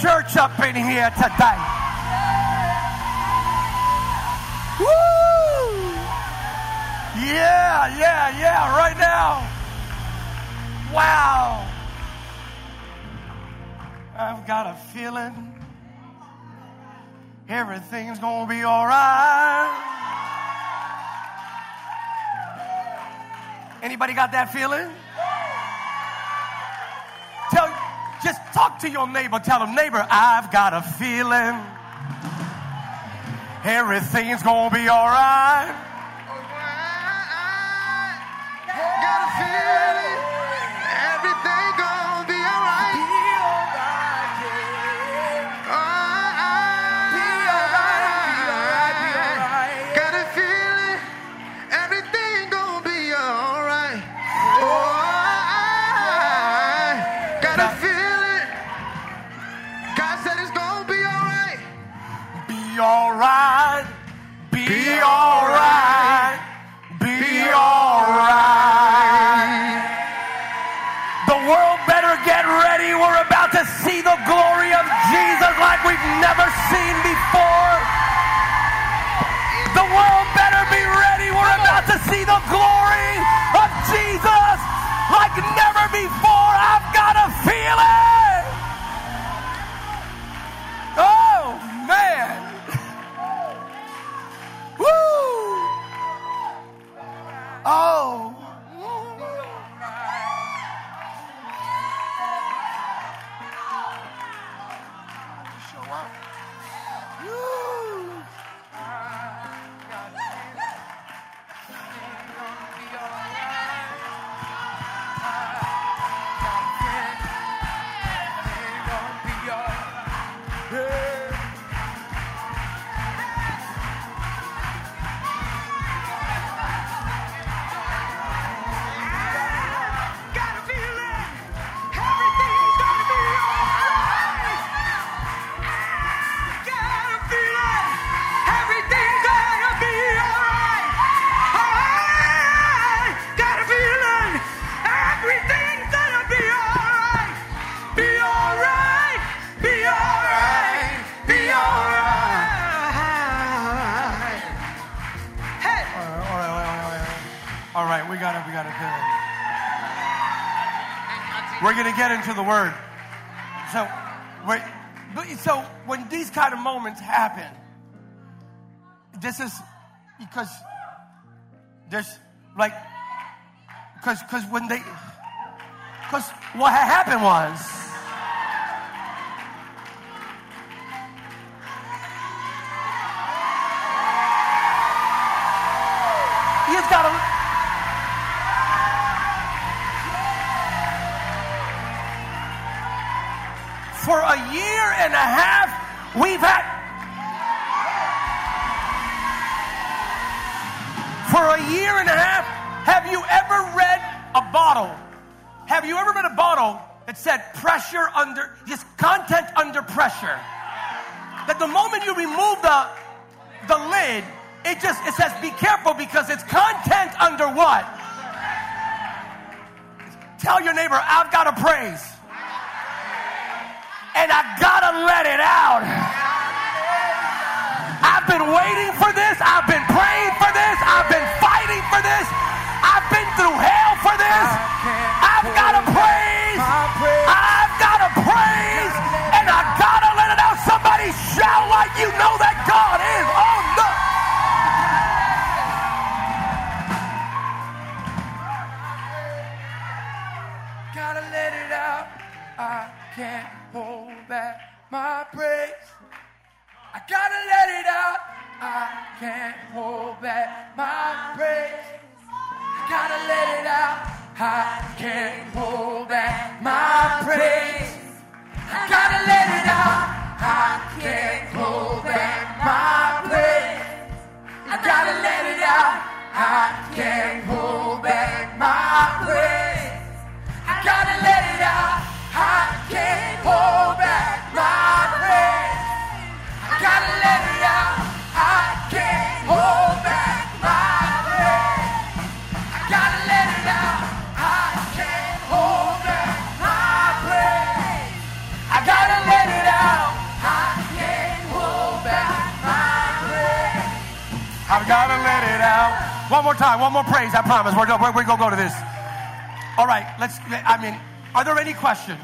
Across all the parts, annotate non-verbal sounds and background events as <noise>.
church up in here today. Woo! Yeah, yeah, yeah, right now. Wow. I've got a feeling everything's going to be all right. Anybody got that feeling? Just talk to your neighbor. Tell them, neighbor, I've got a feeling everything's going to be all right. Got a feeling. seen before. The world better be ready. We're about to see the glory. get into the word. So, but so when these kind of moments happen, this is because there's like because because when they because what happened was. I can't hold back my praise. I gotta let it out. I can't hold back my praise. I gotta let it out. I can't hold back my praise. I gotta let it out. I can't hold back my praise. I gotta let it out. I can't hold One more time, one more praise, I promise. We're, we're, we're gonna go to this. All right, let's, I mean, are there any questions?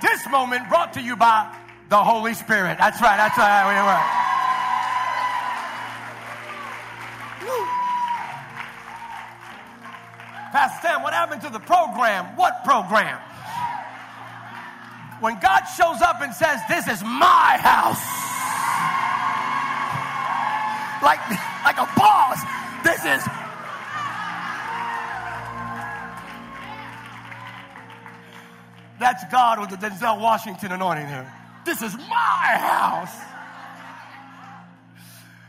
This moment brought to you by the Holy Spirit. That's right, that's right. We were. Pastor Sam, what happened to the program? What program? When God shows up and says, This is my house, like, like a boss, this is That's God with the Denzel Washington anointing here. This is my house.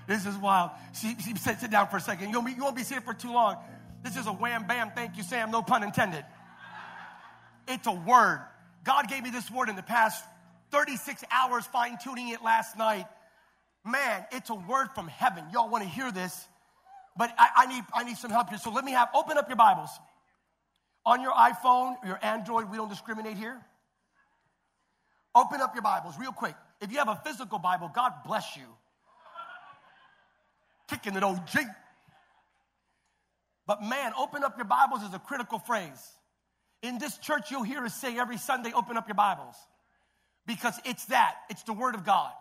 This is wild. She, she said, sit down for a second. You won't, be, you won't be for too long. This is a wham bam, thank you, Sam, no pun intended. It's a word. God gave me this word in the past 36 hours, fine tuning it last night. Man, it's a word from heaven. Y'all want to hear this, but I, I, need, I need some help here. So let me have, open up your Bibles. On your iPhone, your Android, we don't discriminate here. Open up your Bibles real quick. If you have a physical Bible, God bless you. Kicking it OG. But man, open up your Bibles is a critical phrase. In this church, you'll hear us say every Sunday, open up your Bibles. Because it's that, it's the Word of God.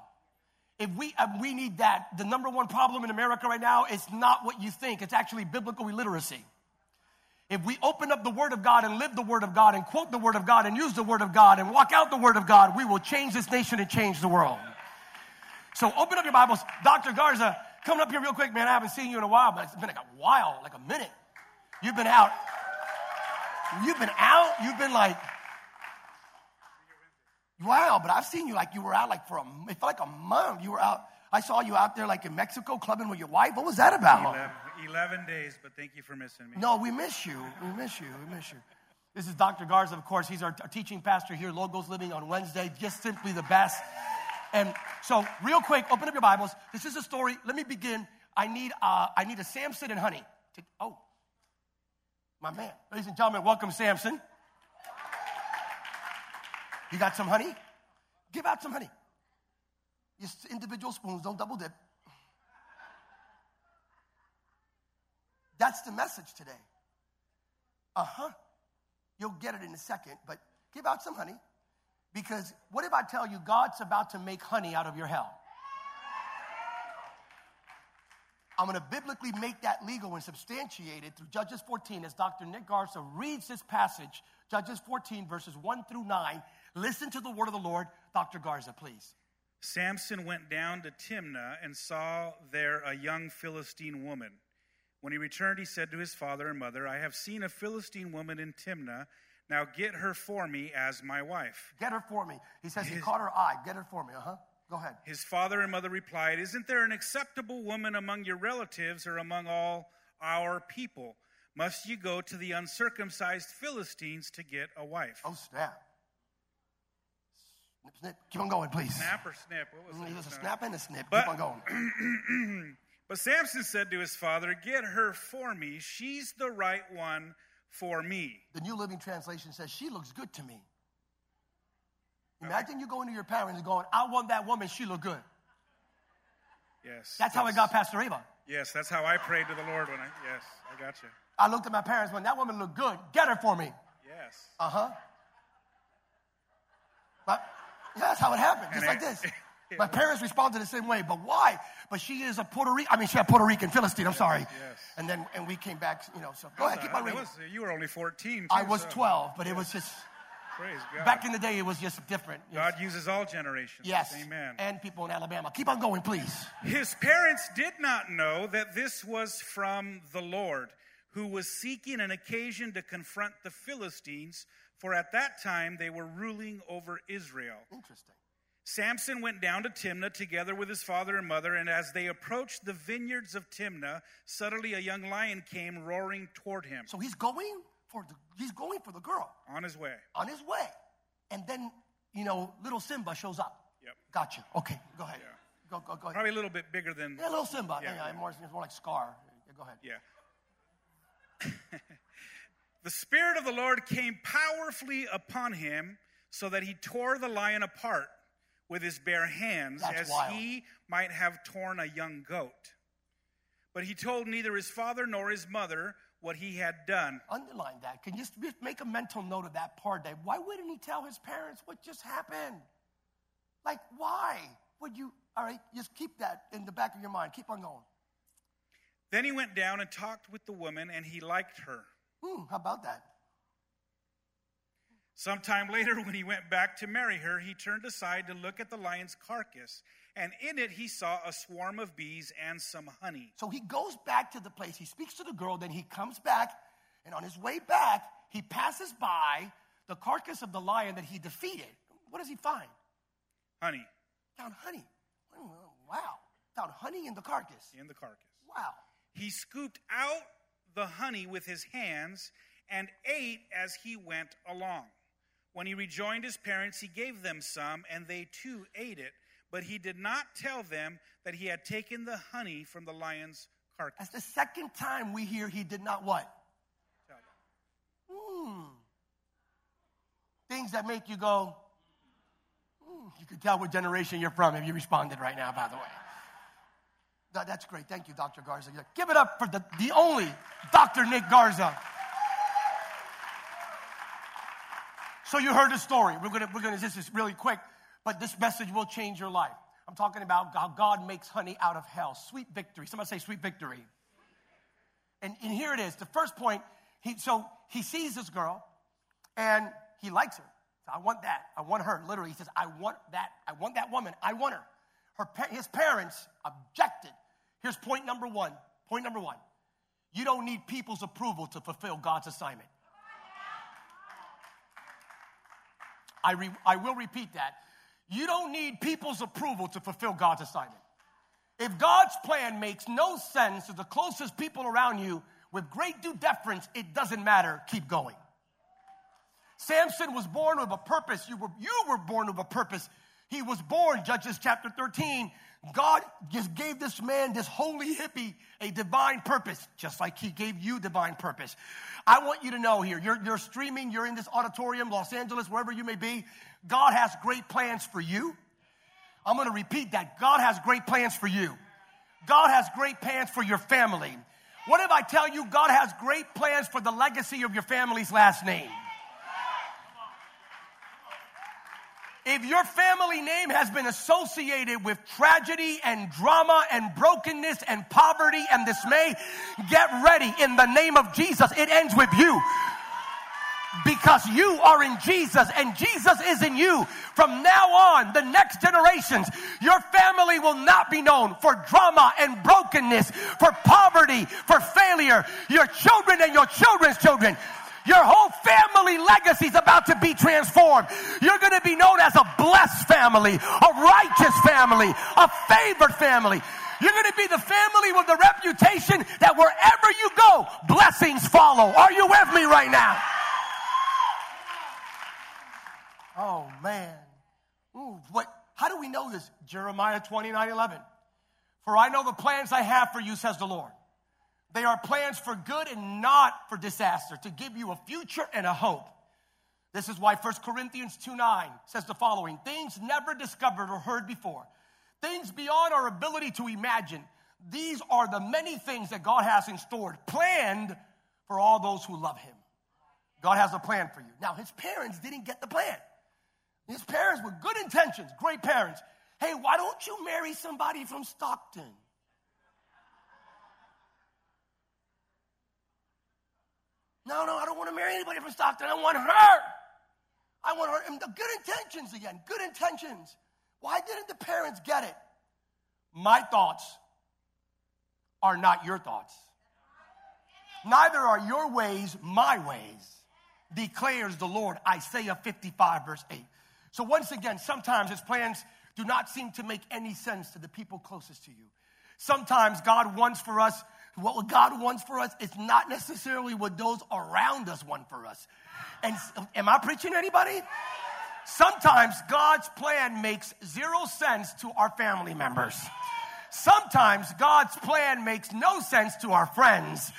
If we, uh, we need that, the number one problem in America right now is not what you think, it's actually biblical illiteracy. If we open up the Word of God and live the Word of God and quote the Word of God and use the Word of God and walk out the Word of God, we will change this nation and change the world. So open up your Bibles. Dr. Garza, coming up here real quick, man. I haven't seen you in a while, but it's been like a while, like a minute. You've been out. You've been out. You've been like, wow, but I've seen you like you were out like for a, it felt like a month. You were out. I saw you out there like in Mexico clubbing with your wife. What was that about? 11, 11 days, but thank you for missing me. No, we miss you. We miss you. We miss you. This is Dr. Garza, of course. He's our t- teaching pastor here, Logos Living on Wednesday. Just simply the best. And so, real quick, open up your Bibles. This is a story. Let me begin. I need, uh, I need a Samson and honey. To, oh, my man. Ladies and gentlemen, welcome Samson. You got some honey? Give out some honey. Just individual spoons, don't double dip. That's the message today. Uh huh. You'll get it in a second, but give out some honey. Because what if I tell you God's about to make honey out of your hell? I'm going to biblically make that legal and substantiate it through Judges 14 as Dr. Nick Garza reads this passage, Judges 14, verses 1 through 9. Listen to the word of the Lord. Dr. Garza, please. Samson went down to Timnah and saw there a young Philistine woman. When he returned, he said to his father and mother, I have seen a Philistine woman in Timnah. Now get her for me as my wife. Get her for me. He says he caught her eye. Get her for me. Uh huh. Go ahead. His father and mother replied, Isn't there an acceptable woman among your relatives or among all our people? Must you go to the uncircumcised Philistines to get a wife? Oh, snap. Snip, snip. Keep on going, please. Snap or snip? What was It it? was a snap and a snip. But- Keep on going. <clears throat> But Samson said to his father, Get her for me. She's the right one for me. The New Living Translation says, She looks good to me. Imagine you going to your parents and going, I want that woman, she look good. Yes. That's how I yes. got Pastor Ava. Yes, that's how I prayed to the Lord when I. Yes, I got you. I looked at my parents when that woman looked good, get her for me. Yes. Uh huh. That's how it happened, just like this. <laughs> My parents responded the same way, but why? But she is a Puerto Rican. I mean, she's a Puerto Rican Philistine. I'm sorry. yes. And then and we came back, you know. So go ahead, keep on That reading. was- you were only 14. Too, I was so 12, but it was just Praise God. back in the day. It was just different. Yes. God uses all generations. Yes. Amen. And people in Alabama. Keep on going, please. His parents did not know that this was from the Lord, who was seeking an occasion to confront the Philistines, for at that time they were ruling over Israel. Interesting. Samson went down to Timnah together with his father and mother, and as they approached the vineyards of Timnah, suddenly a young lion came roaring toward him So he's going for the he's going for the girl on his way. on his way, and then you know little Simba shows up. Yep. Gotcha. Okay, go ahead. Yeah. Go go go. ahead. Probably a little bit bigger than. Yeah, little Simba. Yeah, Yeah. yeah, more, it's more like Scar. Yeah, go ahead. Yeah. <laughs> the Spirit of the Lord came powerfully upon him so that he tore the lion apart. with his bare hands, That's as wild. he might have torn a young goat. But he told neither his father nor his mother what he had done. Underline that. Can you just make a mental note of that part? That why wouldn't he tell his parents what just happened? Like, why would you? All right, just keep that in the back of your mind. Keep on going. Then he went down and talked with the woman, and he liked her. Hmm, how about that? Sometime later, <laughs> when he went back to marry her, he turned aside to look at the lion's carcass, and in it he saw a swarm of bees and some honey. So he goes back to the place. He speaks to the girl. Then he comes back, and on his way back, he passes by the carcass of the lion that he defeated. What does he find? Honey Found honey. Wow. Found honey in the carcass. in the carcass. Wow. He scooped out the honey with his hands and ate as he went along. When he rejoined his parents, he gave them some, and they too ate it. But he did not tell them that he had taken the honey from the lion's carcass. That's the second time we hear he did not what? Hmm. Things that make you go, hmm. You can tell what generation you're from if you responded right now, by the way. That- that's great. Thank you, Dr. Garza. Give it up for the, the only Dr. Nick Garza. So you heard the story. We're gonna, we're gonna, this is really quick, but this message will change your life. I'm talking about how God makes honey out of hell. Sweet victory. Somebody say sweet victory. And, and here it is. The first point, he, so he sees this girl and he likes her. So I want that. I want her. Literally, he says, I want that. I want that woman. I want her. her his parents objected. Here's point number one. Point number one. You don't need people's approval to fulfill God's assignment. I, re- I will repeat that. You don't need people's approval to fulfill God's assignment. If God's plan makes no sense to the closest people around you, with great due deference, it doesn't matter. Keep going. Samson was born with a purpose. You were, you were born with a purpose. He was born, Judges chapter 13. God just gave this man, this holy hippie, a divine purpose, just like he gave you divine purpose. I want you to know here, you're, you're streaming, you're in this auditorium, Los Angeles, wherever you may be. God has great plans for you. I'm going to repeat that. God has great plans for you. God has great plans for your family. What if I tell you God has great plans for the legacy of your family's last name? If your family name has been associated with tragedy and drama and brokenness and poverty and dismay, get ready in the name of Jesus. It ends with you because you are in Jesus and Jesus is in you. From now on, the next generations, your family will not be known for drama and brokenness, for poverty, for failure. Your children and your children's children. Your whole family legacy is about to be transformed. You're going to be known as a blessed family, a righteous family, a favored family. You're going to be the family with the reputation that wherever you go, blessings follow. Are you with me right now? Oh man. Ooh, what how do we know this? Jeremiah 29 11. For I know the plans I have for you, says the Lord. They are plans for good and not for disaster, to give you a future and a hope. This is why 1 Corinthians 2 9 says the following things never discovered or heard before, things beyond our ability to imagine. These are the many things that God has in store, planned for all those who love Him. God has a plan for you. Now, his parents didn't get the plan. His parents were good intentions, great parents. Hey, why don't you marry somebody from Stockton? No, no, I don't want to marry anybody from Stockton. I want her. I want her. And the good intentions again, good intentions. Why didn't the parents get it? My thoughts are not your thoughts. Neither are your ways my ways, declares the Lord. Isaiah 55, verse 8. So, once again, sometimes his plans do not seem to make any sense to the people closest to you. Sometimes God wants for us, what God wants for us is not necessarily what those around us want for us. And am I preaching to anybody? Sometimes God's plan makes zero sense to our family members. Sometimes God's plan makes no sense to our friends.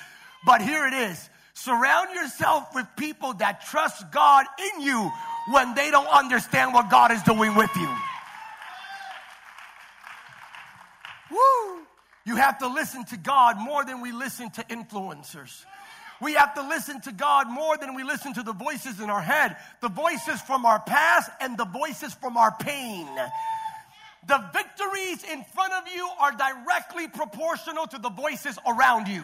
But here it is. Surround yourself with people that trust God in you when they don't understand what God is doing with you. Woo! You have to listen to God more than we listen to influencers. We have to listen to God more than we listen to the voices in our head, the voices from our past and the voices from our pain. The victories in front of you are directly proportional to the voices around you.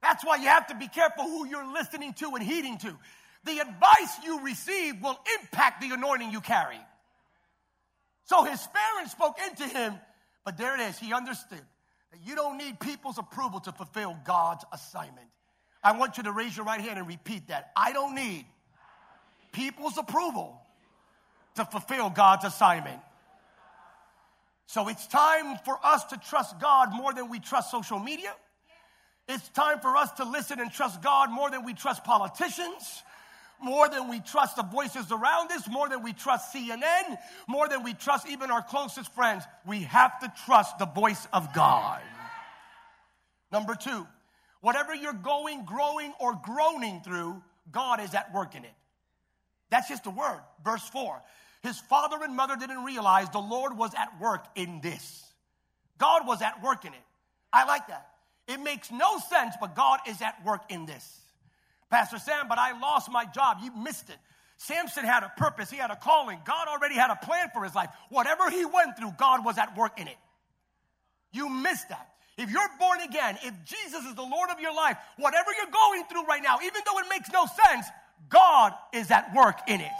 That's why you have to be careful who you're listening to and heeding to. The advice you receive will impact the anointing you carry. So his parents spoke into him, but there it is. He understood that you don't need people's approval to fulfill God's assignment. I want you to raise your right hand and repeat that. I don't need people's approval to fulfill God's assignment. So it's time for us to trust God more than we trust social media. It's time for us to listen and trust God more than we trust politicians, more than we trust the voices around us, more than we trust CNN, more than we trust even our closest friends. We have to trust the voice of God. Number two, Whatever you're going, growing, or groaning through, God is at work in it. That's just a word. Verse 4. His father and mother didn't realize the Lord was at work in this. God was at work in it. I like that. It makes no sense, but God is at work in this. Pastor Sam, but I lost my job. You missed it. Samson had a purpose, he had a calling. God already had a plan for his life. Whatever he went through, God was at work in it. You missed that. If you're born again, if Jesus is the Lord of your life, whatever you're going through right now, even though it makes no sense, God is at work in it.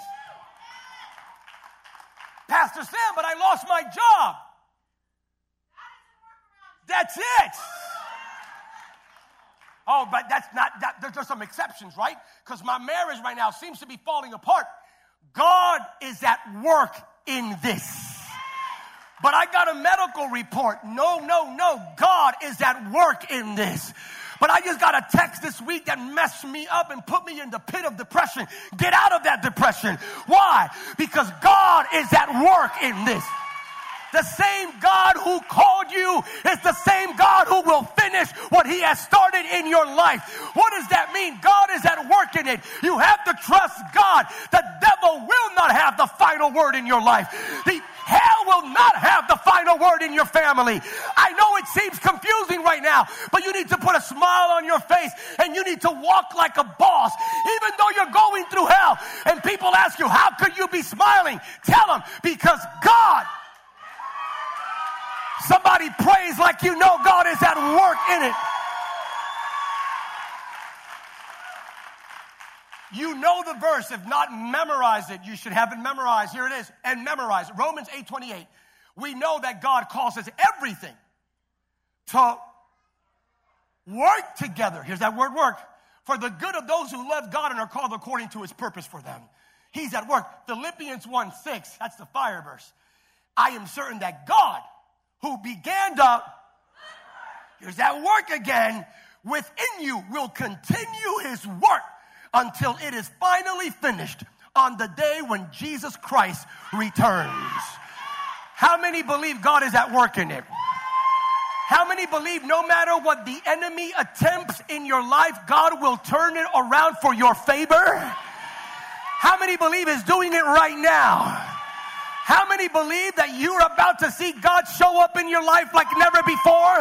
Pastor Sam, but I lost my job. That's it. Oh, but that's not, that, there's some exceptions, right? Because my marriage right now seems to be falling apart. God is at work in this but I got a medical report. No, no, no. God is at work in this. But I just got a text this week that messed me up and put me in the pit of depression. Get out of that depression. Why? Because God is at work in this. The same God who called you is the same God who will finish what He has started in your life. What does that mean? God is at work in it. You have to trust God. The devil will not have the final word in your life. The hell will not have the final word in your family. I know it seems confusing right now, but you need to put a smile on your face and you need to walk like a boss. Even though you're going through hell and people ask you, how could you be smiling? Tell them, because God Somebody praise like you know God is at work in it. You know the verse. If not, memorize it. You should have it memorized. Here it is. And memorize it. Romans 8 28. We know that God causes everything to work together. Here's that word work. For the good of those who love God and are called according to his purpose for them. He's at work. Philippians 1 6. That's the fire verse. I am certain that God who began to, here's that work again, within you will continue his work until it is finally finished on the day when Jesus Christ returns. How many believe God is at work in it? How many believe no matter what the enemy attempts in your life, God will turn it around for your favor? How many believe is doing it right now? How many believe that you're about to see God show up in your life like never before?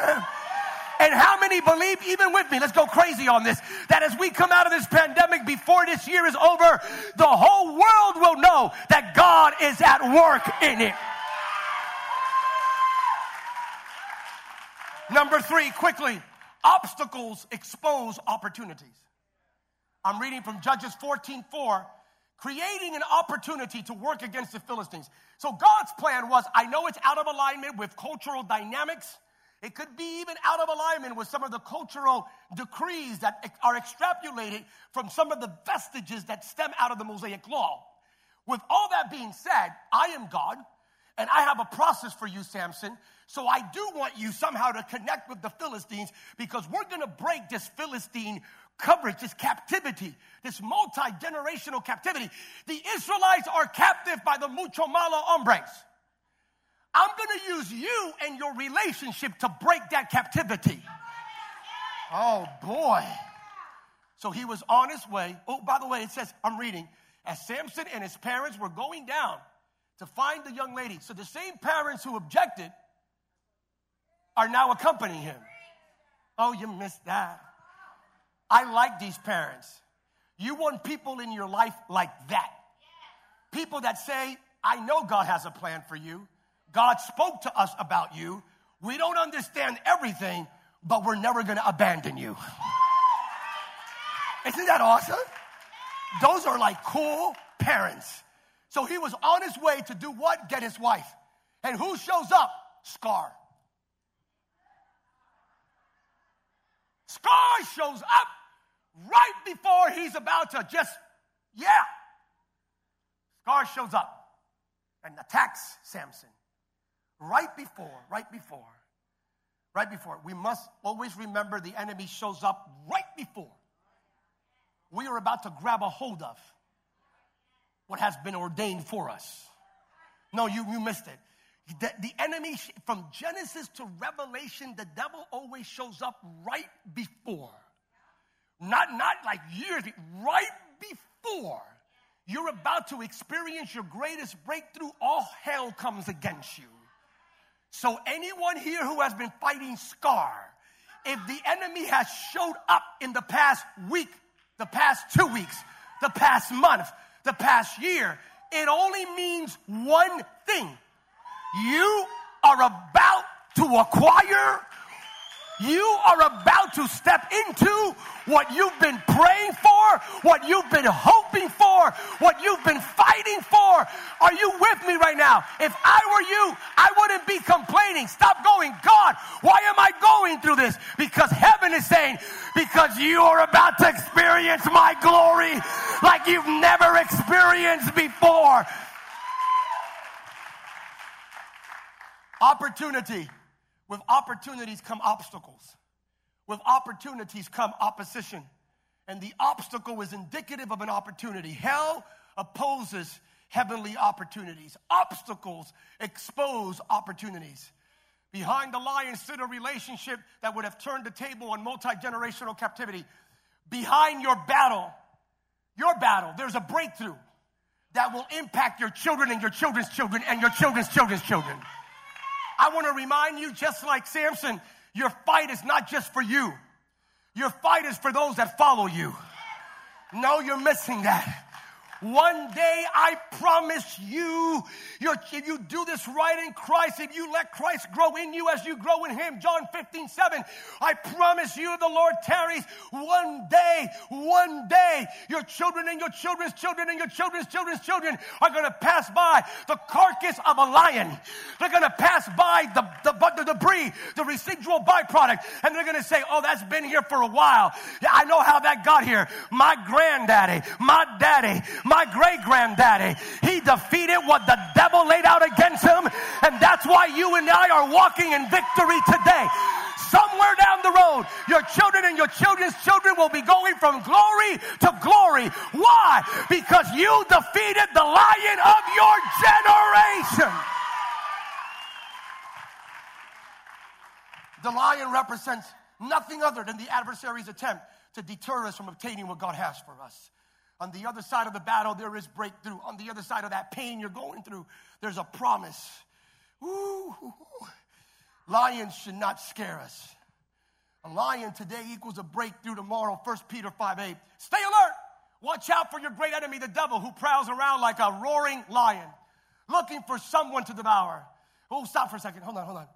And how many believe, even with me, let's go crazy on this, that as we come out of this pandemic before this year is over, the whole world will know that God is at work in it. Number three, quickly, obstacles expose opportunities. I'm reading from Judges 14 4 creating an opportunity to work against the Philistines. So God's plan was I know it's out of alignment with cultural dynamics. It could be even out of alignment with some of the cultural decrees that are extrapolated from some of the vestiges that stem out of the Mosaic law. With all that being said, I am God and I have a process for you, Samson. So I do want you somehow to connect with the Philistines because we're going to break this Philistine coverage, this captivity, this multi generational captivity. The Israelites are captive by the mucho malo hombres. I'm going to use you and your relationship to break that captivity. Oh boy. So he was on his way. Oh, by the way, it says, I'm reading, as Samson and his parents were going down to find the young lady. So the same parents who objected are now accompanying him. Oh, you missed that. I like these parents. You want people in your life like that. People that say, I know God has a plan for you. God spoke to us about you. We don't understand everything, but we're never going to abandon you. <laughs> Isn't that awesome? Those are like cool parents. So he was on his way to do what? Get his wife. And who shows up? Scar. Scar shows up right before he's about to just, yeah. Scar shows up and attacks Samson. Right before, right before, right before. We must always remember the enemy shows up right before we are about to grab a hold of what has been ordained for us. No, you, you missed it. The, the enemy, from Genesis to Revelation, the devil always shows up right before. Not, not like years, right before you're about to experience your greatest breakthrough, all hell comes against you. So, anyone here who has been fighting Scar, if the enemy has showed up in the past week, the past two weeks, the past month, the past year, it only means one thing. You are about to acquire you are about to step into what you've been praying for, what you've been hoping for, what you've been fighting for. Are you with me right now? If I were you, I wouldn't be complaining. Stop going, God, why am I going through this? Because heaven is saying, because you are about to experience my glory like you've never experienced before. Opportunity with opportunities come obstacles. With opportunities come opposition. And the obstacle is indicative of an opportunity. Hell opposes heavenly opportunities. Obstacles expose opportunities. Behind the lion stood a relationship that would have turned the table on multi generational captivity. Behind your battle, your battle, there's a breakthrough that will impact your children and your children's children and your children's children's children. I want to remind you, just like Samson, your fight is not just for you. Your fight is for those that follow you. No, you're missing that. One day I promise you, if you do this right in Christ, if you let Christ grow in you as you grow in Him, John 15, 7, I promise you the Lord tarries one day, one day, your children and your children's children and your children's children's children are going to pass by the carcass of a lion. They're going to pass by the, the, the debris, the residual byproduct, and they're going to say, oh, that's been here for a while. I know how that got here. My granddaddy, my daddy, my great granddaddy. He defeated what the devil laid out against him, and that's why you and I are walking in victory today. Somewhere down the road, your children and your children's children will be going from glory to glory. Why? Because you defeated the lion of your generation. The lion represents nothing other than the adversary's attempt to deter us from obtaining what God has for us. On the other side of the battle, there is breakthrough. On the other side of that pain you're going through, there's a promise. Ooh. Lions should not scare us. A lion today equals a breakthrough tomorrow. 1 Peter 5 8. Stay alert. Watch out for your great enemy, the devil, who prowls around like a roaring lion, looking for someone to devour. Oh, stop for a second. Hold on, hold on.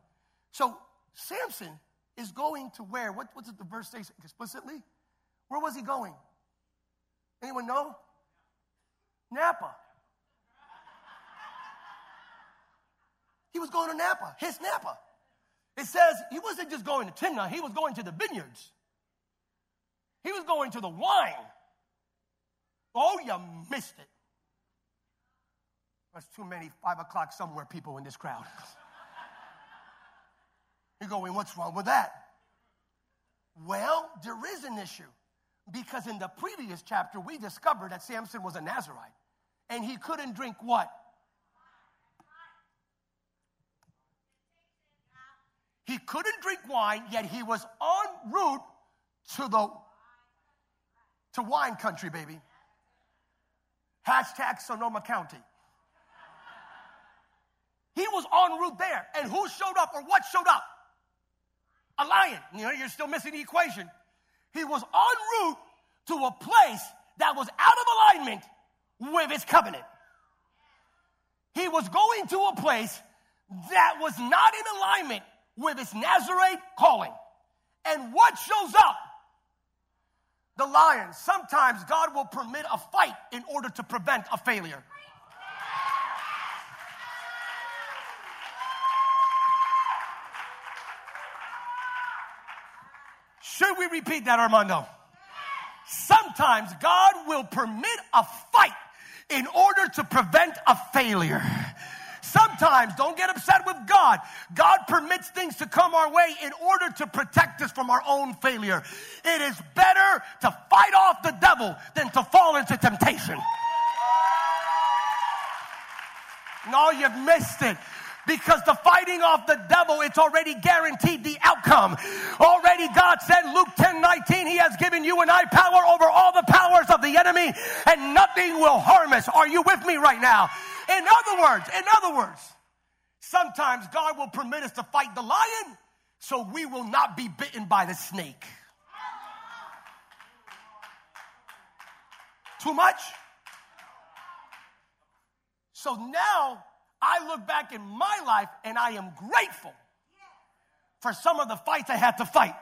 So, Samson is going to where? What, what's the verse say explicitly? Where was he going? Anyone know? Napa. He was going to Napa, his Napa. It says he wasn't just going to Timnah, he was going to the vineyards. He was going to the wine. Oh, you missed it. There's too many five o'clock somewhere people in this crowd. <laughs> You're going, what's wrong with that? Well, there is an issue. Because in the previous chapter, we discovered that Samson was a Nazarite and he couldn't drink what? He couldn't drink wine, yet he was en route to the to wine country, baby. Hashtag Sonoma County. He was en route there. And who showed up or what showed up? a lion. You know, you're still missing the equation. He was en route to a place that was out of alignment with his covenant. He was going to a place that was not in alignment with his Nazarite calling. And what shows up? The lion. Sometimes God will permit a fight in order to prevent a failure. Should we repeat that, Armando? Sometimes God will permit a fight in order to prevent a failure. Sometimes, don't get upset with God. God permits things to come our way in order to protect us from our own failure. It is better to fight off the devil than to fall into temptation. No, you've missed it because the fighting off the devil, it's already guaranteed the outcome. Already God said, Luke 10 19, He has given you and I power over all the powers of the enemy, and nothing will harm us. Are you with me right now? In other words, in other words, sometimes God will permit us to fight the lion so we will not be bitten by the snake. Too much? So now I look back in my life and I am grateful for some of the fights I had to fight.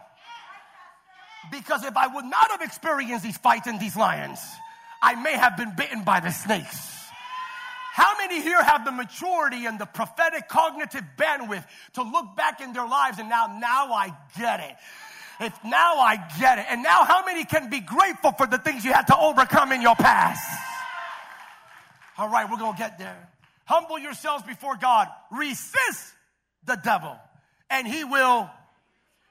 Because if I would not have experienced these fights and these lions, I may have been bitten by the snakes. How many here have the maturity and the prophetic cognitive bandwidth to look back in their lives and now, now I get it. If now I get it. And now how many can be grateful for the things you had to overcome in your past? All right, we're going to get there. Humble yourselves before God. Resist the devil, and he will.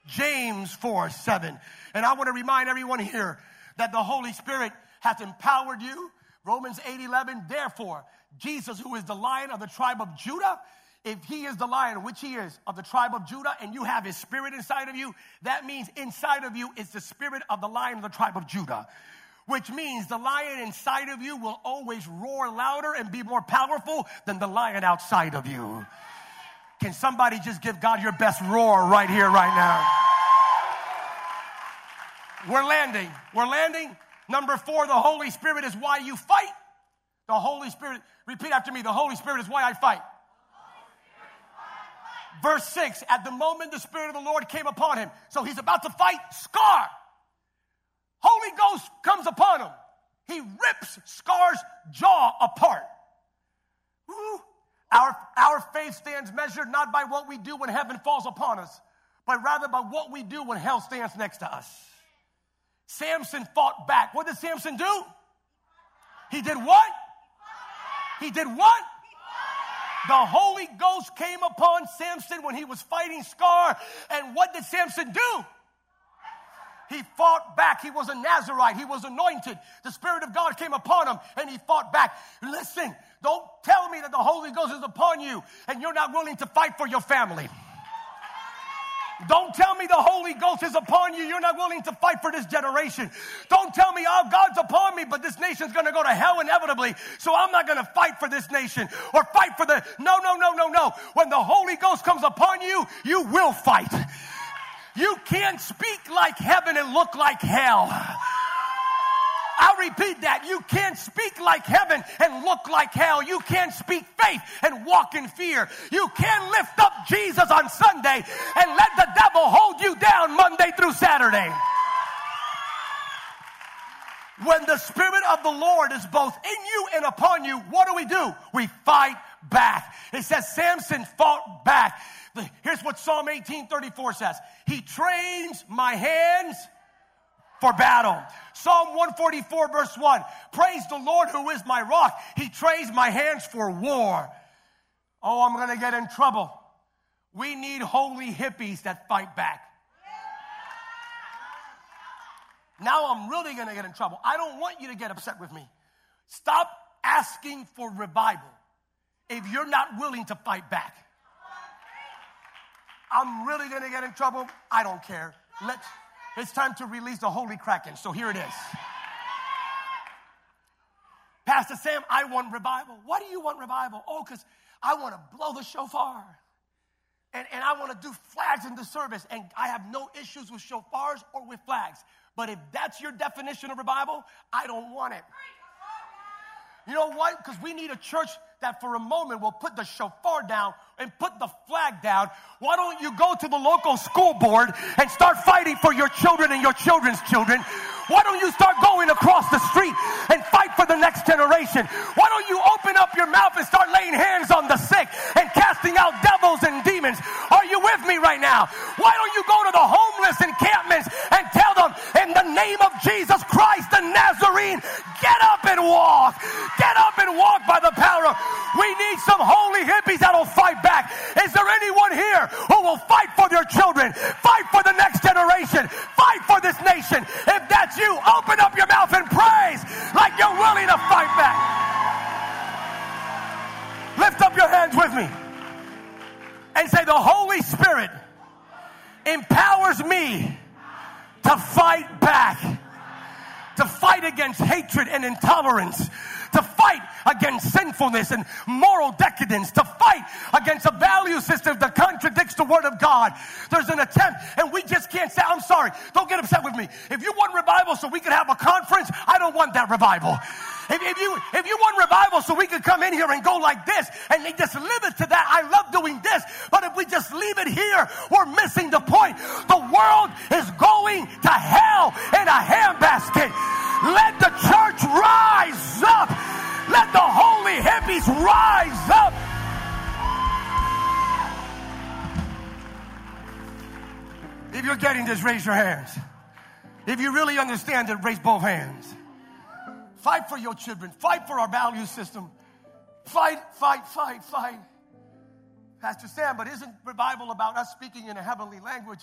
James 4 7. And I want to remind everyone here that the Holy Spirit has empowered you. Romans 8 11. Therefore, Jesus, who is the lion of the tribe of Judah, if he is the lion, which he is, of the tribe of Judah, and you have his spirit inside of you, that means inside of you is the spirit of the lion of the tribe of Judah which means the lion inside of you will always roar louder and be more powerful than the lion outside of you. Can somebody just give God your best roar right here, right now? We're landing. We're landing. Number four, the Holy Spirit is why you fight. The Holy Spirit, repeat after me, the Holy Spirit is why I fight. Verse 6 At the moment the Spirit of the Lord came upon him, so he's about to fight Scar. Holy Ghost comes upon him. He rips Scar's jaw apart. Our, our faith stands measured not by what we do when heaven falls upon us, but rather by what we do when hell stands next to us. Samson fought back. What did Samson do? He did what? He did what? The Holy Ghost came upon Samson when he was fighting Scar. And what did Samson do? He fought back. He was a Nazarite. He was anointed. The Spirit of God came upon him and he fought back. Listen, don't tell me that the Holy Ghost is upon you and you're not willing to fight for your family. Don't tell me the Holy Ghost is upon you. You're not willing to fight for this generation. Don't tell me, oh, God's upon me, but this nation's going to go to hell inevitably. So I'm not going to fight for this nation or fight for the. No, no, no, no, no. When the Holy Ghost comes upon you, you will fight. You can't speak like heaven and look like hell. I'll repeat that. You can't speak like heaven and look like hell. You can't speak faith and walk in fear. You can't lift up Jesus on Sunday and let the devil hold you down Monday through Saturday. When the Spirit of the Lord is both in you and upon you, what do we do? We fight back. It says Samson fought back. Here's what Psalm 18:34 says. He trains my hands for battle. Psalm 144 verse 1. Praise the Lord who is my rock. He trains my hands for war. Oh, I'm going to get in trouble. We need holy hippies that fight back. Now I'm really going to get in trouble. I don't want you to get upset with me. Stop asking for revival if you're not willing to fight back. I'm really going to get in trouble. I don't care. Let's, it's time to release the Holy Kraken. So here it is. Pastor Sam, I want revival. Why do you want revival? Oh, because I want to blow the shofar. and, and I want to do flags in the service, and I have no issues with shofars or with flags. But if that's your definition of revival, I don't want it. You know what? Because we need a church that for a moment will put the shofar down and put the flag down. Why don't you go to the local school board and start fighting for your children and your children's children? Why don't you start going across the street and fight for the next generation? Why don't you open up your mouth and start laying hands on the sick and casting out devils and demons? Are you with me right now? Why don't you go to the homeless encampments and tell them, in the name of Jesus Christ, the Nazarene, get up and walk. Get children, fight for the next generation, fight for this nation? If that's you, open up your mouth and praise like you're willing to fight back. Lift up your hands with me and say, The Holy Spirit empowers me to fight back, to fight against hatred and intolerance, to fight against sinfulness and moral decadence, to Word of God. There's an attempt, and we just can't say, I'm sorry, don't get upset with me. If you want revival so we can have a conference, I don't want that revival. If, if, you if you want revival so we can come in here and go like this and they just limit to that, I love doing this. But if we just leave it here, we're missing the point. The world is going to hell in a handbasket. Let the church rise up. Let the holy hippies rise up. If you're getting this, raise your hands. If you really understand it, raise both hands. Fight for your children. Fight for our value system. Fight, fight, fight, fight. Pastor Sam, but isn't revival about us speaking in a heavenly language?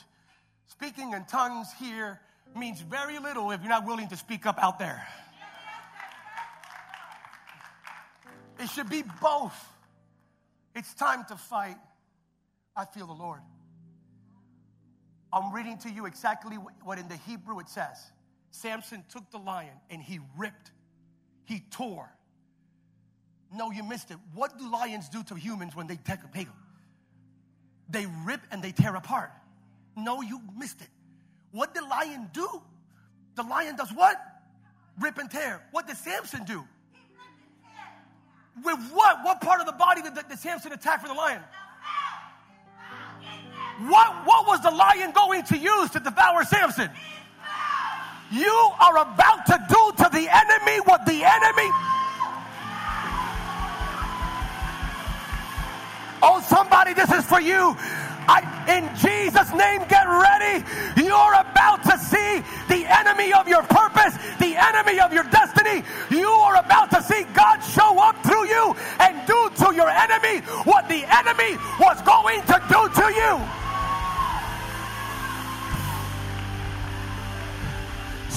Speaking in tongues here means very little if you're not willing to speak up out there. It should be both. It's time to fight. I feel the Lord. I'm reading to you exactly what in the Hebrew it says. Samson took the lion and he ripped, he tore. No, you missed it. What do lions do to humans when they take a? They rip and they tear apart. No, you missed it. What did lion do? The lion does what? Rip and tear. What did Samson do? With what? What part of the body did, did Samson attack for the lion? What, what was the lion going to use to devour Samson? You are about to do to the enemy what the enemy. Oh, somebody, this is for you. I, in Jesus' name, get ready. You're about to see the enemy of your purpose, the enemy of your destiny. You are about to see God show up through you and do to your enemy what the enemy was going to do to you.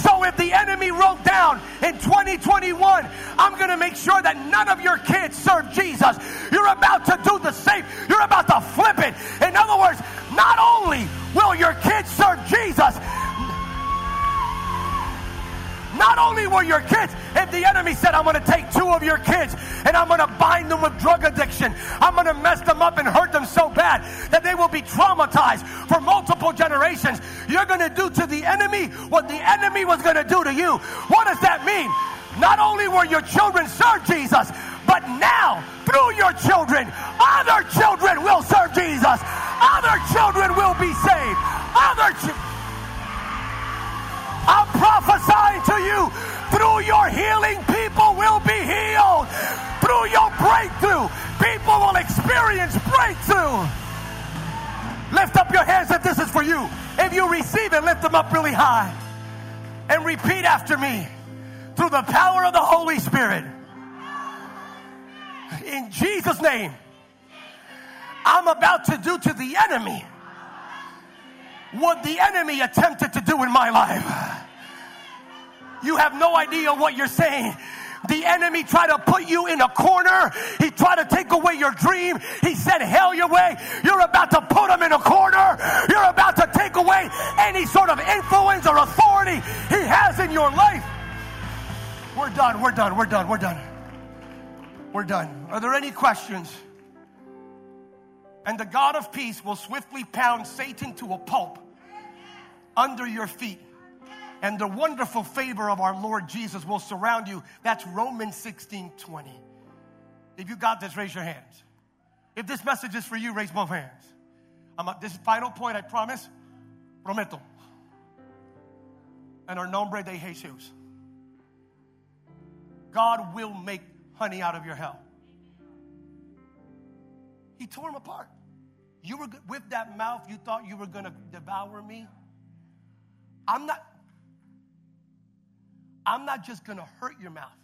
So if the enemy wrote down in 2021, I'm going to make sure that none of your kids serve Jesus. You're about to do the same. You're about to flip it. In other words, not only will your kids serve Jesus, not only will your kids, if the enemy said, I'm going to take two of your kids and I'm going to bind them with drug addiction, I'm going to mess them up and hurt them so bad that they will be traumatized for multiple generations. You're going to do to the enemy what the enemy was going to do to you. What does that mean? Not only will your children serve Jesus, but now through your children, other children will serve Jesus. Other children will be saved. Other children. I'm prophesying to you through your healing, people will be healed. Through your breakthrough, people will experience breakthrough. Lift up your hands if this is for you. If you receive it, lift them up really high. And repeat after me through the power of the Holy Spirit. In Jesus' name, I'm about to do to the enemy what the enemy attempted to do in my life. You have no idea what you're saying. The enemy tried to put you in a corner. He tried to take away your dream. He said, Hell your way. You're about to put him in a corner. You're about to take away any sort of influence or authority he has in your life. We're done. We're done. We're done. We're done. We're done. Are there any questions? And the God of peace will swiftly pound Satan to a pulp under your feet. And the wonderful favor of our Lord Jesus will surround you. That's Romans 16 20. If you got this, raise your hands. If this message is for you, raise both hands. I'm at this final point, I promise. Prometo. And our nombre de Jesus. God will make honey out of your hell. He tore him apart. You were with that mouth, you thought you were going to devour me. I'm not I'm not just to hurt your mouth.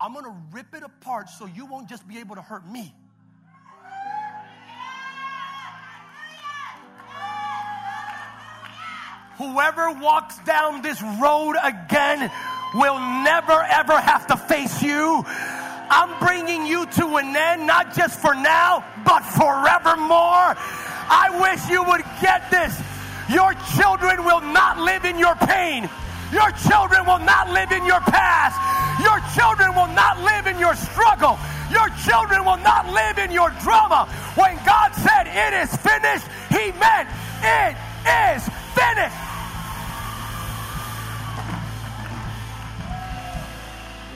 I'm to rip it apart so you won't just be able to hurt me. Whoever walks down this road again will never ever have to face you. I'm bringing you to an end, not just for now, but forevermore. I wish you would get this. Your children will not live in your pain. Your children will not live in your past. Your children will not live in your struggle. Your children will not live in your drama. When God said it is finished, He meant it is finished.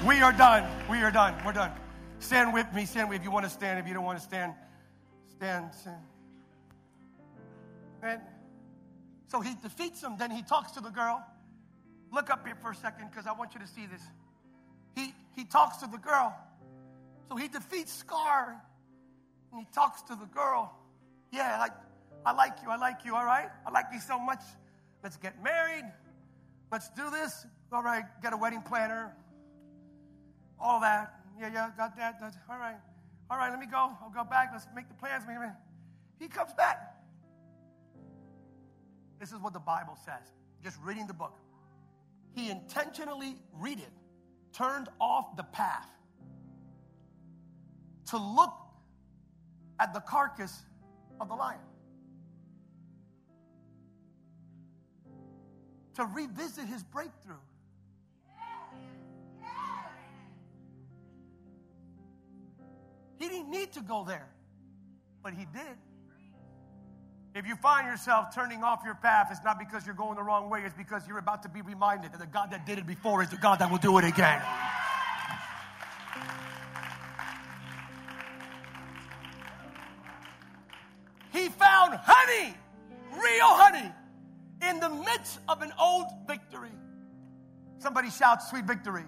We are done. We are done. We're done. Stand with me. Stand with me. If you want to stand, if you don't want to stand, stand. stand. And so he defeats him. Then he talks to the girl. Look up here for a second because I want you to see this. He, he talks to the girl. So he defeats Scar and he talks to the girl. Yeah, I like you. I like you. All right. I like you so much. Let's get married. Let's do this. All right. Get a wedding planner all that. Yeah, yeah, got that. That's, all right. All right, let me go. I'll go back. Let's make the plans. He comes back. This is what the Bible says. Just reading the book. He intentionally read it, turned off the path to look at the carcass of the lion. To revisit his breakthrough. He didn't need to go there, but he did. If you find yourself turning off your path, it's not because you're going the wrong way, it's because you're about to be reminded that the God that did it before is the God that will do it again. He found honey, real honey, in the midst of an old victory. Somebody shout, sweet victory.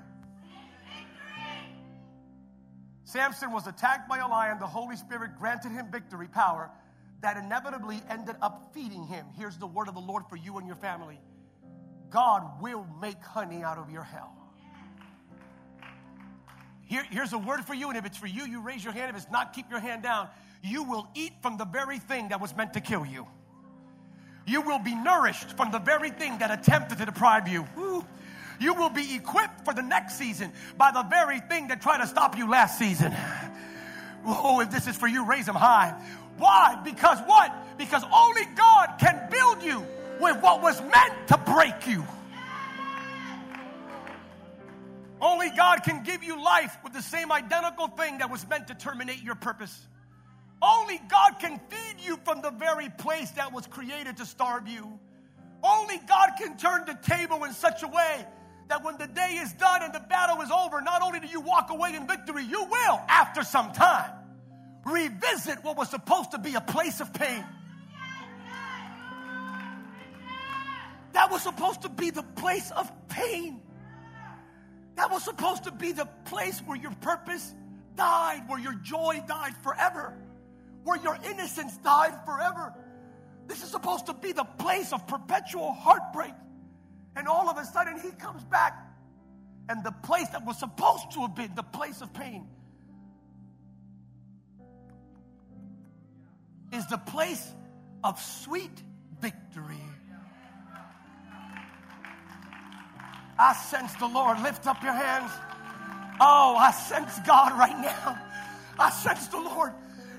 Samson was attacked by a lion. The Holy Spirit granted him victory power that inevitably ended up feeding him. Here's the word of the Lord for you and your family God will make honey out of your hell. Here, here's a word for you, and if it's for you, you raise your hand. If it's not, keep your hand down. You will eat from the very thing that was meant to kill you. You will be nourished from the very thing that attempted to deprive you. Woo. You will be equipped for the next season by the very thing that tried to stop you last season. Oh, if this is for you, raise them high. Why? Because what? Because only God can build you with what was meant to break you. Only God can give you life with the same identical thing that was meant to terminate your purpose. Only God can feed you from the very place that was created to starve you. Only God can turn the table in such a way that when the day is done and the battle is over, not only do you walk away in victory, you will, after some time, revisit what was supposed to be a place of pain. That was supposed to be the place of pain. That was supposed to be the place where your purpose died, where your joy died forever, where your innocence died forever. This is supposed to be the place of perpetual heartbreak. And all of a sudden, he comes back. And the place that was supposed to have been the place of pain is the place of sweet victory. I sense the Lord. Lift up your hands. Oh, I sense God right now. I sense the Lord.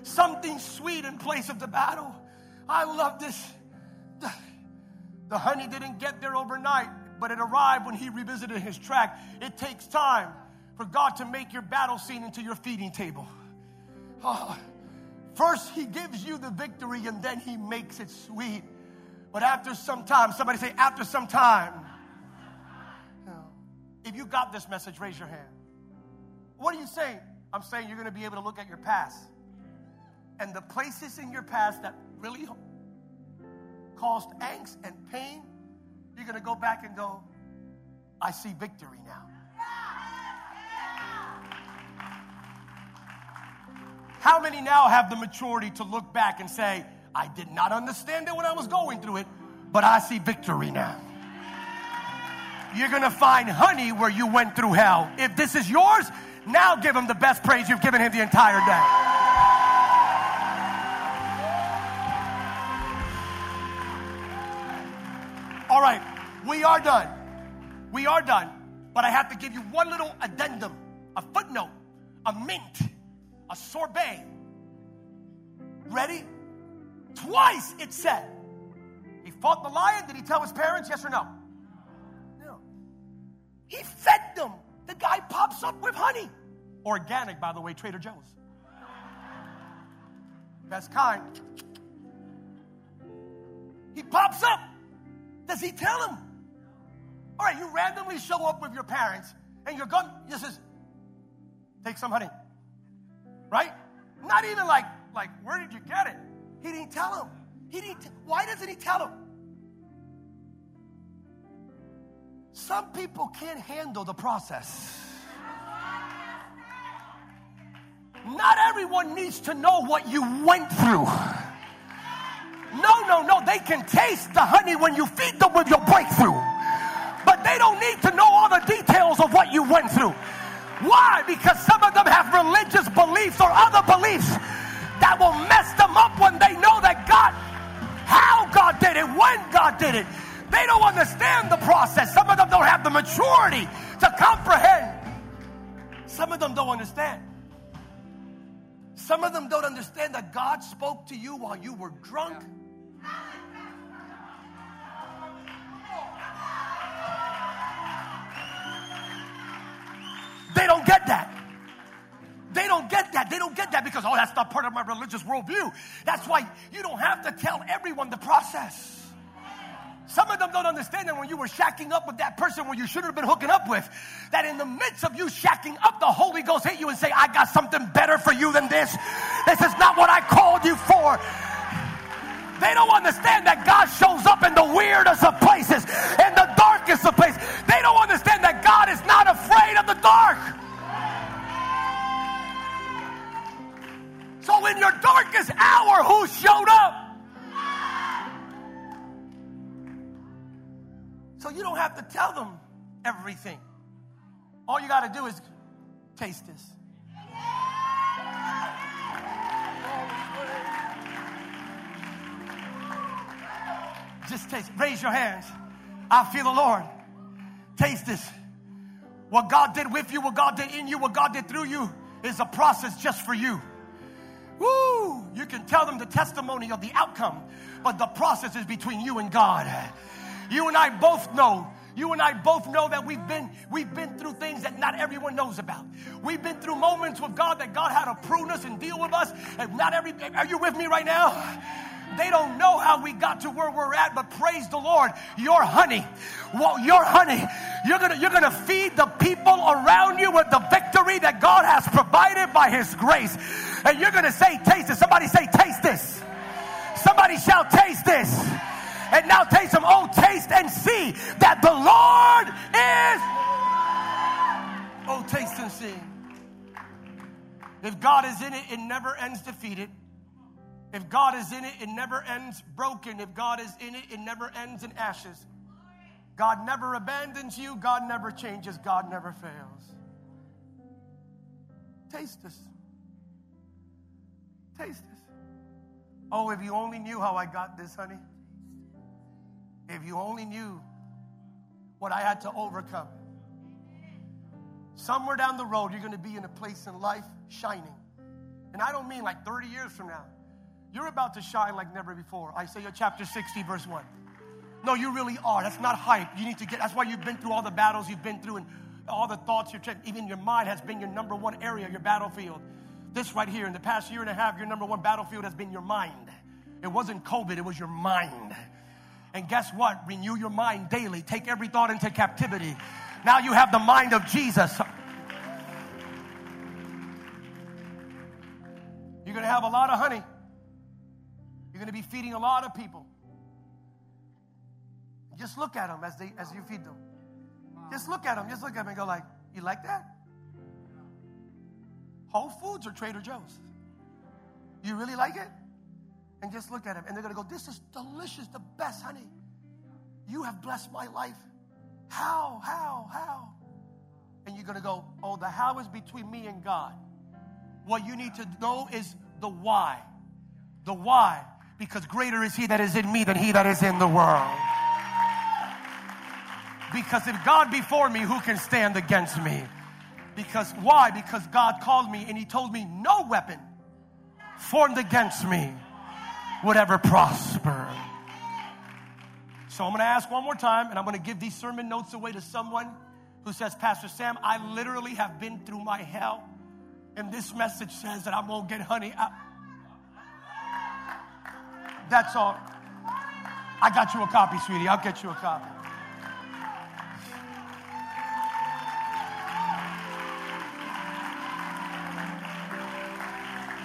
Something sweet in place of the battle. I love this. The honey didn't get there overnight, but it arrived when he revisited his track. It takes time for God to make your battle scene into your feeding table. Oh, First, he gives you the victory and then he makes it sweet. But after some time, somebody say, after some time. If you got this message, raise your hand. What are you saying? I'm saying you're going to be able to look at your past and the places in your past that really caused angst and pain. You're going to go back and go, I see victory now. How many now have the maturity to look back and say, I did not understand it when I was going through it, but I see victory now? You're gonna find honey where you went through hell. If this is yours, now give him the best praise you've given him the entire day. All right, we are done. We are done. But I have to give you one little addendum, a footnote, a mint, a sorbet. Ready? Twice it said. He fought the lion. Did he tell his parents? Yes or no? No. He fed them. The guy pops up with honey. Organic, by the way, Trader Joe's. Best kind. He pops up. Does he tell him? All right, you randomly show up with your parents and you're going, this is, take some honey. Right? Not even like, like, where did you get it? He didn't tell him. He didn't, t- why doesn't he tell him? Some people can't handle the process. Not everyone needs to know what you went through. No, no, no. They can taste the honey when you feed them with your breakthrough. But they don't need to know all the details of what you went through. Why? Because some of them have religious beliefs or other beliefs that will mess them up when they know that God, how God did it, when God did it. They don't understand the process. Some of them don't have the maturity to comprehend. Some of them don't understand. Some of them don't understand that God spoke to you while you were drunk. They don't get that. They don't get that. They don't get that because, oh, that's not part of my religious worldview. That's why you don't have to tell everyone the process. Some of them don't understand that when you were shacking up with that person where you shouldn't have been hooking up with, that in the midst of you shacking up, the Holy Ghost hit you and say, I got something better for you than this. This is not what I called you for. They don't understand that God shows up in the weirdest of places, in the darkest of places. They don't understand that God not afraid of the dark. So in your darkest hour, who showed up? So you don't have to tell them everything. All you got to do is taste this. Just taste. Raise your hands. I feel the Lord. Taste this. What God did with you, what God did in you, what God did through you is a process just for you. Woo! You can tell them the testimony of the outcome, but the process is between you and God. You and I both know you and I both know that we've been we've been through things that not everyone knows about. We've been through moments with God that God had to prune us and deal with us. And not every are you with me right now? They don't know how we got to where we're at, but praise the Lord, your honey, well, your honey, you're gonna you're gonna feed the people around you with the victory that God has provided by His grace, and you're gonna say, "Taste this." Somebody say, "Taste this." Somebody shall "Taste this." And now taste some. Oh, taste and see that the Lord is. Oh, taste and see. If God is in it, it never ends defeated. If God is in it, it never ends broken. If God is in it, it never ends in ashes. God never abandons you. God never changes. God never fails. Taste this. Taste this. Oh, if you only knew how I got this, honey. If you only knew what I had to overcome. Somewhere down the road, you're going to be in a place in life shining. And I don't mean like 30 years from now. You're about to shine like never before. Isaiah chapter 60, verse 1. No, you really are. That's not hype. You need to get, that's why you've been through all the battles you've been through and all the thoughts you're, even your mind has been your number one area, your battlefield. This right here, in the past year and a half, your number one battlefield has been your mind. It wasn't COVID, it was your mind. And guess what? Renew your mind daily. Take every thought into captivity. Now you have the mind of Jesus. You're going to have a lot of honey. You're going to be feeding a lot of people. Just look at them as they as you feed them. Just look at them. Just look at them and go like, "You like that?" Whole Foods or Trader Joe's? You really like it? And just look at them, and they're gonna go, "This is delicious, the best, honey. You have blessed my life. How? How? How?" And you're gonna go, "Oh, the how is between me and God." What you need to know is the why. The why. Because greater is He that is in me than He that is in the world. Because if God be for me, who can stand against me? Because why? Because God called me and He told me no weapon formed against me would ever prosper. So I'm going to ask one more time, and I'm going to give these sermon notes away to someone who says, Pastor Sam, I literally have been through my hell, and this message says that I'm going to get honey. I- That's all. I got you a copy, sweetie. I'll get you a copy.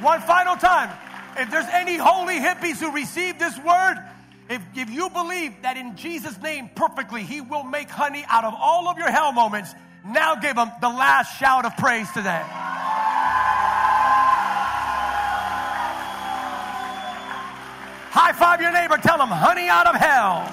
One final time. If there's any holy hippies who receive this word, if, if you believe that in Jesus' name perfectly, He will make honey out of all of your hell moments, now give Him the last shout of praise today. High five your neighbor, tell him, honey out of hell.